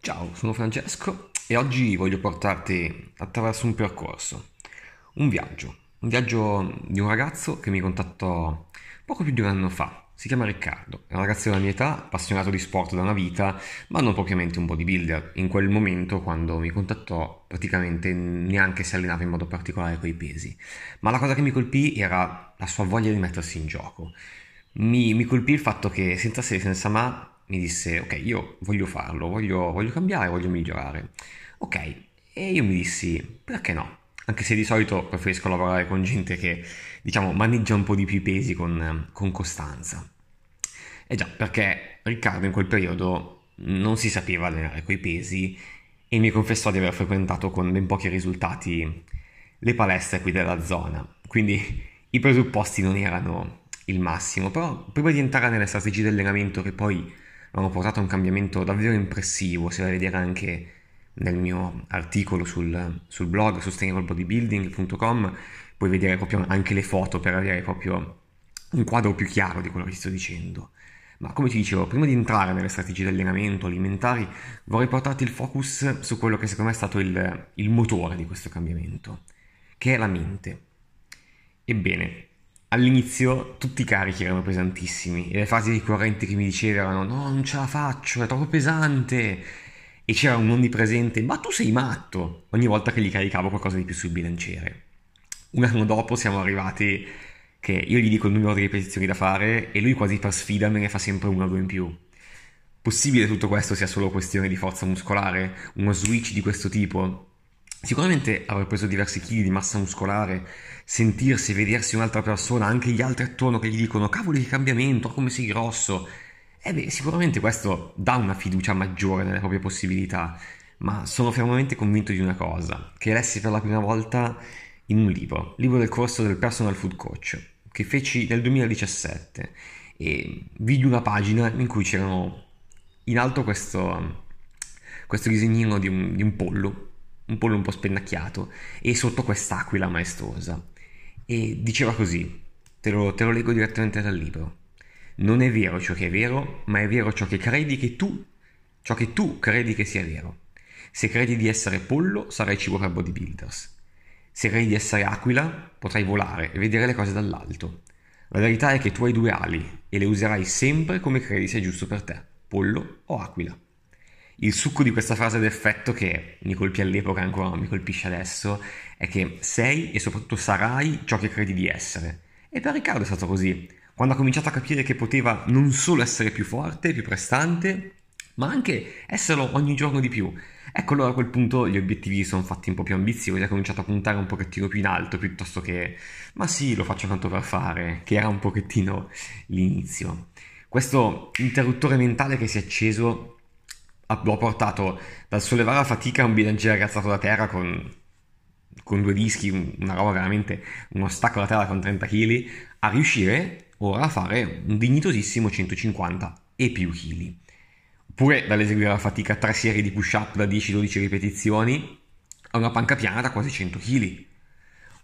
Ciao, sono Francesco e oggi voglio portarti attraverso un percorso, un viaggio, un viaggio di un ragazzo che mi contattò poco più di un anno fa. Si chiama Riccardo, è un ragazzo della mia età, appassionato di sport da una vita, ma non propriamente un bodybuilder. In quel momento, quando mi contattò, praticamente neanche si allenava in modo particolare coi pesi. Ma la cosa che mi colpì era la sua voglia di mettersi in gioco. Mi, mi colpì il fatto che senza se, senza ma, mi disse ok io voglio farlo, voglio, voglio cambiare, voglio migliorare. Ok, e io mi dissi perché no? Anche se di solito preferisco lavorare con gente che diciamo maneggia un po' di più i pesi con, con costanza. E già, perché Riccardo in quel periodo non si sapeva allenare coi pesi e mi confessò di aver frequentato con ben pochi risultati le palestre qui della zona. Quindi i presupposti non erano il massimo, però prima di entrare nelle strategie di allenamento che poi hanno portato a un cambiamento davvero impressivo, si va a vedere anche nel mio articolo sul, sul blog sustainablebodybuilding.com, puoi vedere proprio anche le foto per avere proprio un quadro più chiaro di quello che ti sto dicendo. Ma come ti dicevo, prima di entrare nelle strategie di allenamento alimentari, vorrei portarti il focus su quello che secondo me è stato il, il motore di questo cambiamento, che è la mente. Ebbene, All'inizio tutti i carichi erano pesantissimi e le frasi ricorrenti che mi dicevano no, non ce la faccio, è troppo pesante e c'era un onnipresente ma tu sei matto ogni volta che gli caricavo qualcosa di più sul bilanciere. Un anno dopo siamo arrivati che io gli dico il numero di ripetizioni da fare e lui quasi per sfida me ne fa sempre una o due in più. Possibile tutto questo sia solo questione di forza muscolare? Uno switch di questo tipo? Sicuramente aver preso diversi chili di massa muscolare, sentirsi vedersi un'altra persona, anche gli altri attorno che gli dicono cavoli che cambiamento, come sei grosso. E beh, sicuramente questo dà una fiducia maggiore nelle proprie possibilità, ma sono fermamente convinto di una cosa, che lessi per la prima volta in un libro, libro del corso del Personal Food Coach, che feci nel 2017 e vidi una pagina in cui c'erano in alto questo, questo disegnino di un, di un pollo un pollo un po' spennacchiato, e sotto quest'aquila maestosa. E diceva così, te lo, te lo leggo direttamente dal libro. Non è vero ciò che è vero, ma è vero ciò che credi che tu, ciò che tu credi che sia vero. Se credi di essere pollo, sarai cibo per bodybuilders. Se credi di essere aquila, potrai volare e vedere le cose dall'alto. La verità è che tu hai due ali e le userai sempre come credi sia giusto per te, pollo o aquila il succo di questa frase d'effetto che mi colpì all'epoca e ancora mi colpisce adesso è che sei e soprattutto sarai ciò che credi di essere. E per Riccardo è stato così. Quando ha cominciato a capire che poteva non solo essere più forte, più prestante, ma anche esserlo ogni giorno di più. Ecco allora a quel punto gli obiettivi sono fatti un po' più ambiziosi, ha cominciato a puntare un pochettino più in alto piuttosto che ma sì, lo faccio tanto per fare, che era un pochettino l'inizio. Questo interruttore mentale che si è acceso l'ho portato dal sollevare a fatica un bilanciere alzato da terra con, con due dischi, una roba veramente, uno stacco da terra con 30 kg, a riuscire ora a fare un dignitosissimo 150 e più kg. Oppure dall'eseguire a fatica tre serie di push-up da 10-12 ripetizioni a una panca piana da quasi 100 kg.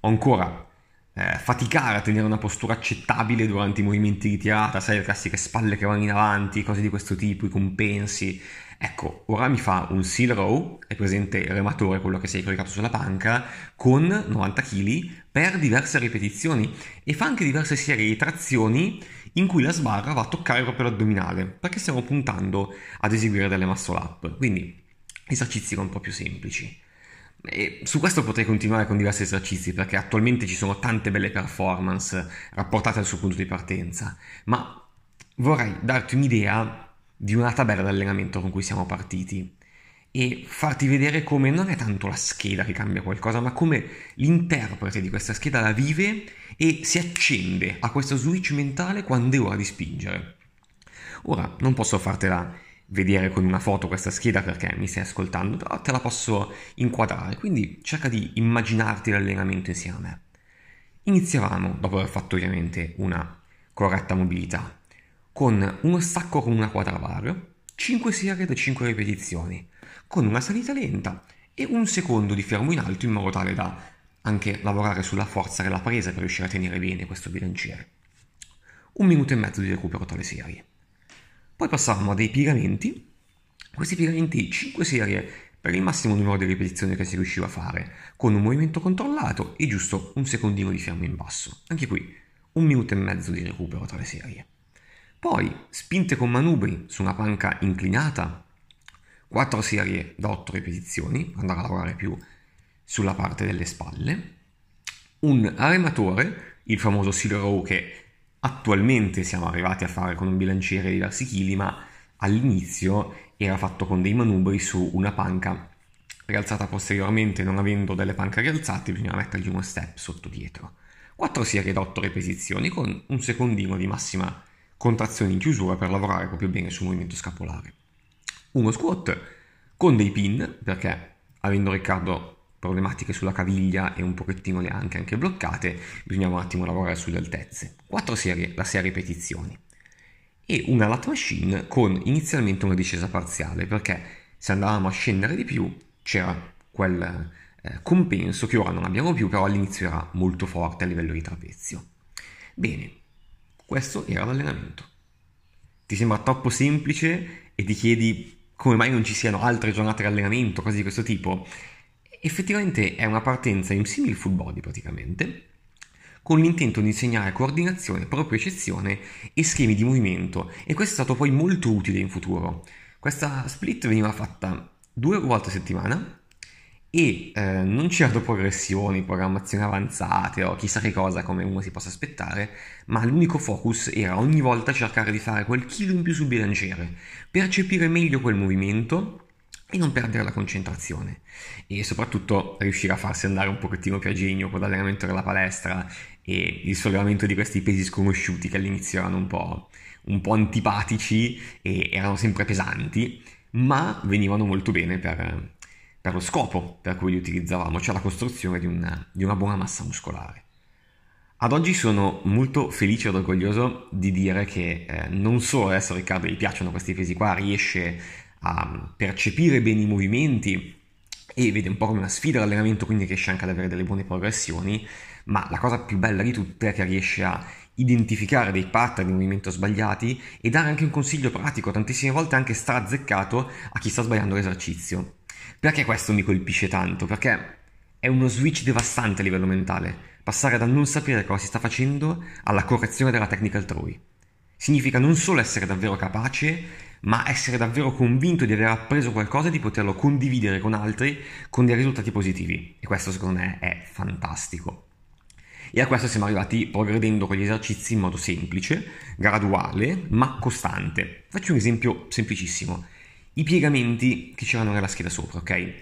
O ancora, eh, faticare a tenere una postura accettabile durante i movimenti di tirata, sai, le classiche spalle che vanno in avanti, cose di questo tipo, i compensi. Ecco, ora mi fa un seal row, è presente il rematore, quello che si è coricato sulla panca, con 90 kg per diverse ripetizioni e fa anche diverse serie di trazioni in cui la sbarra va a toccare proprio l'addominale, perché stiamo puntando ad eseguire delle muscle up, quindi esercizi un po' più semplici. E su questo potrei continuare con diversi esercizi perché attualmente ci sono tante belle performance rapportate al suo punto di partenza, ma vorrei darti un'idea di una tabella d'allenamento con cui siamo partiti e farti vedere come non è tanto la scheda che cambia qualcosa, ma come l'interprete di questa scheda la vive e si accende a questo switch mentale quando è ora di spingere. Ora non posso fartela vedere con una foto questa scheda perché mi stai ascoltando, però te la posso inquadrare, quindi cerca di immaginarti l'allenamento insieme a me. Iniziavamo, dopo aver fatto ovviamente una corretta mobilità, con uno stacco con una quadra vario, 5 serie da 5 ripetizioni, con una salita lenta e un secondo di fermo in alto in modo tale da anche lavorare sulla forza della presa per riuscire a tenere bene questo bilanciere. Un minuto e mezzo di recupero tra le serie. Poi passavamo a dei piegamenti questi piegamenti 5 serie per il massimo numero di ripetizioni che si riusciva a fare, con un movimento controllato e giusto un secondino di fermo in basso. Anche qui un minuto e mezzo di recupero tra le serie. Poi spinte con manubri su una panca inclinata, 4 serie da 8 ripetizioni, andare a lavorare più sulla parte delle spalle, un arematore, il famoso seal row che attualmente siamo arrivati a fare con un bilanciere di diversi chili, ma all'inizio era fatto con dei manubri su una panca rialzata posteriormente, non avendo delle panche rialzate, bisognava mettergli uno step sotto dietro. 4 serie da 8 ripetizioni con un secondino di massima contrazione in chiusura per lavorare proprio bene sul movimento scapolare. Uno squat con dei pin, perché avendo Riccardo problematiche sulla caviglia e un pochettino le anche, anche bloccate, bisognava un attimo lavorare sulle altezze. 4 serie da 6 ripetizioni e una lat machine con inizialmente una discesa parziale perché se andavamo a scendere di più c'era quel eh, compenso che ora non abbiamo più però all'inizio era molto forte a livello di trapezio. Bene, questo era l'allenamento. Ti sembra troppo semplice e ti chiedi come mai non ci siano altre giornate di allenamento, cose di questo tipo? Effettivamente è una partenza in simile full body praticamente, con l'intento di insegnare coordinazione, proprio-eccezione e schemi di movimento e questo è stato poi molto utile in futuro. Questa split veniva fatta due volte a settimana e eh, non c'erano progressioni, programmazioni avanzate o chissà che cosa come uno si possa aspettare, ma l'unico focus era ogni volta cercare di fare quel chilo in più sul bilanciere, percepire meglio quel movimento e non perdere la concentrazione e soprattutto riuscire a farsi andare un pochettino più a genio con l'allenamento della palestra e il sollevamento di questi pesi sconosciuti che all'inizio erano un po', un po antipatici e erano sempre pesanti, ma venivano molto bene per, per lo scopo per cui li utilizzavamo, cioè la costruzione di una, di una buona massa muscolare. Ad oggi sono molto felice ed orgoglioso di dire che eh, non solo adesso Riccardo gli piacciono questi pesi qua, riesce a percepire bene i movimenti e vede un po' come una sfida l'allenamento, quindi riesce anche ad avere delle buone progressioni, ma la cosa più bella di tutte è che riesce a identificare dei pattern di movimento sbagliati e dare anche un consiglio pratico, tantissime volte anche strazzeccato a chi sta sbagliando l'esercizio. Perché questo mi colpisce tanto? Perché è uno switch devastante a livello mentale, passare dal non sapere cosa si sta facendo alla correzione della tecnica altrui. Significa non solo essere davvero capace, ma essere davvero convinto di aver appreso qualcosa e di poterlo condividere con altri con dei risultati positivi. E questo secondo me è fantastico. E a questo siamo arrivati progredendo con gli esercizi in modo semplice, graduale, ma costante. Faccio un esempio semplicissimo. I piegamenti che c'erano nella scheda sopra, ok?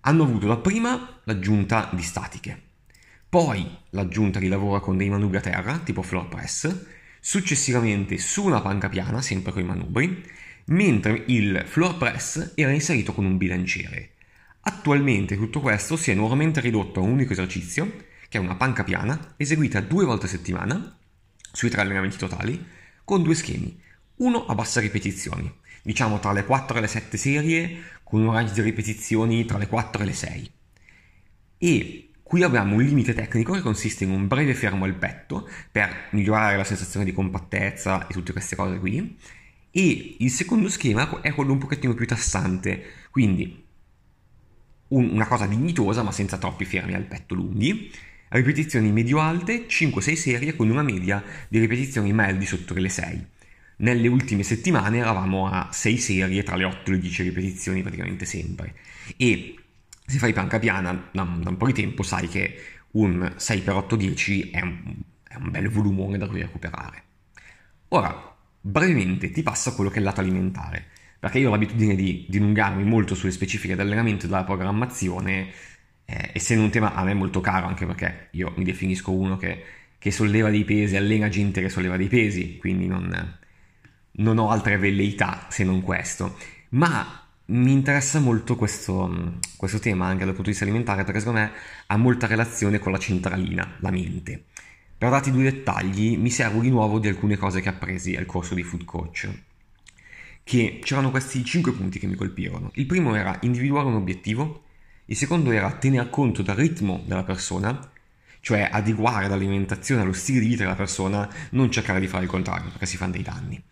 Hanno avuto dapprima l'aggiunta di statiche, poi l'aggiunta di lavoro con dei manubri a terra, tipo floor press, successivamente su una panca piana, sempre con i manubri, mentre il floor press era inserito con un bilanciere. Attualmente tutto questo si è nuovamente ridotto a un unico esercizio, che è una panca piana, eseguita due volte a settimana, sui tre allenamenti totali, con due schemi. Uno a basse ripetizioni, diciamo tra le 4 e le 7 serie, con un range di ripetizioni tra le 4 e le 6. E qui abbiamo un limite tecnico che consiste in un breve fermo al petto per migliorare la sensazione di compattezza e tutte queste cose qui. E il secondo schema è quello un pochettino più tassante, quindi un, una cosa dignitosa ma senza troppi fermi al petto lunghi, ripetizioni medio-alte, 5-6 serie con una media di ripetizioni mai al di sotto delle 6. Nelle ultime settimane eravamo a 6 serie tra le 8 e le 10 ripetizioni praticamente sempre. E se fai panca piana da, un po' di tempo sai che un 6x8-10 è un, è un bel volumone da cui recuperare. Ora, brevemente ti passo quello che è il lato alimentare, perché io ho l'abitudine di dilungarmi molto sulle specifiche dell'allenamento e della programmazione, eh, essendo un tema a me molto caro, anche perché io mi definisco uno che, che solleva dei pesi, allena gente che solleva dei pesi, quindi non, non ho altre velleità se non questo, ma mi interessa molto questo, questo, tema anche dal punto di vista alimentare perché secondo me ha molta relazione con la centralina, la mente. Per darti due dettagli, mi servo di nuovo di alcune cose che appresi al corso di Food Coach. Che c'erano questi cinque punti che mi colpirono. Il primo era individuare un obiettivo, il secondo era tener conto del ritmo della persona, cioè adeguare l'alimentazione allo stile di vita della persona, non cercare di fare il contrario perché si fanno dei danni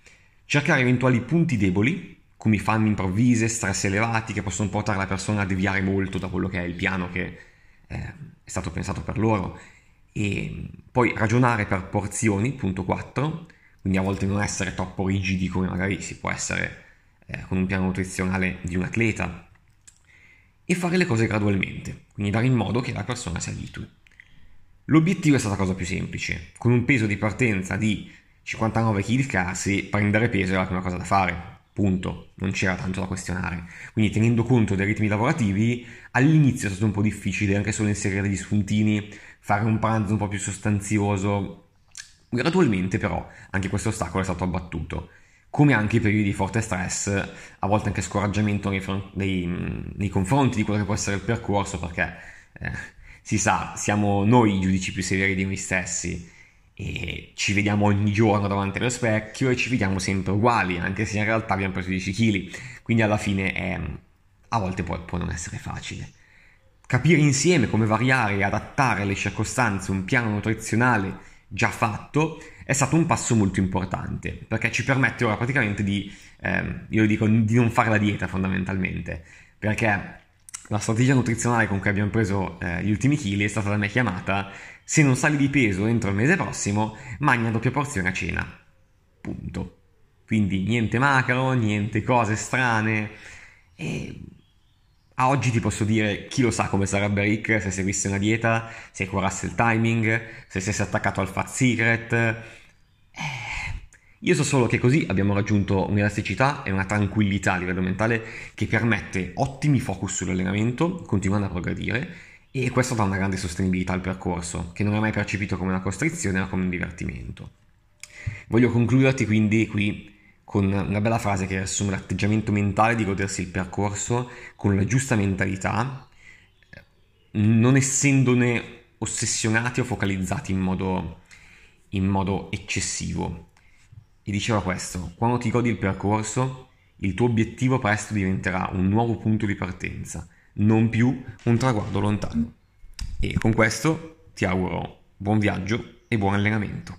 cercare eventuali punti deboli, come fanno improvvise, stress elevati che possono portare la persona a deviare molto da quello che è il piano che eh, è stato pensato per loro e poi ragionare per porzioni, punto 4, quindi a volte non essere troppo rigidi come magari si può essere eh, con un piano nutrizionale di un atleta. E fare le cose gradualmente, quindi dare in modo che la persona si abitui. L'obiettivo è stata cosa più semplice, con un peso di partenza di 59 kg scarsi, prendere peso era la prima cosa da fare, punto, non c'era tanto da questionare. Quindi tenendo conto dei ritmi lavorativi, all'inizio è stato un po' difficile anche solo inserire degli spuntini, fare un pranzo un po' più sostanzioso. Gradualmente però anche questo ostacolo è stato abbattuto, come anche i periodi di forte stress, a volte anche scoraggiamento nei, nei, nei confronti di quello che può essere il percorso, perché eh, si sa, siamo noi i giudici più severi di noi stessi e ci vediamo ogni giorno davanti allo specchio e ci vediamo sempre uguali, anche se in realtà abbiamo preso 10 kg. Quindi alla fine è, a volte può, può non essere facile. Capire insieme come variare e adattare alle circostanze un piano nutrizionale già fatto è stato un passo molto importante perché ci permette ora praticamente di, eh, io dico, di non fare la dieta fondamentalmente perché la strategia nutrizionale con cui abbiamo preso eh, gli ultimi chili è stata la mia chiamata se non sali di peso entro il mese prossimo, mangia doppia porzione a cena. Punto. Quindi niente macro, niente cose strane. E a oggi ti posso dire, chi lo sa come sarebbe Rick se seguisse una dieta, se curasse il timing, se stesse attaccato al fat secret. Io so solo che così abbiamo raggiunto un'elasticità e una tranquillità a livello mentale che permette ottimi focus sull'allenamento, continuando a progredire e questo dà una grande sostenibilità al percorso, che non è mai percepito come una costrizione ma come un divertimento. Voglio concluderti quindi qui con una bella frase che assume l'atteggiamento mentale di godersi il percorso con la giusta mentalità, non essendone ossessionati o focalizzati in modo, in modo eccessivo. E diceva questo, quando ti godi il percorso, il tuo obiettivo presto diventerà un nuovo punto di partenza non più un traguardo lontano. E con questo ti auguro buon viaggio e buon allenamento.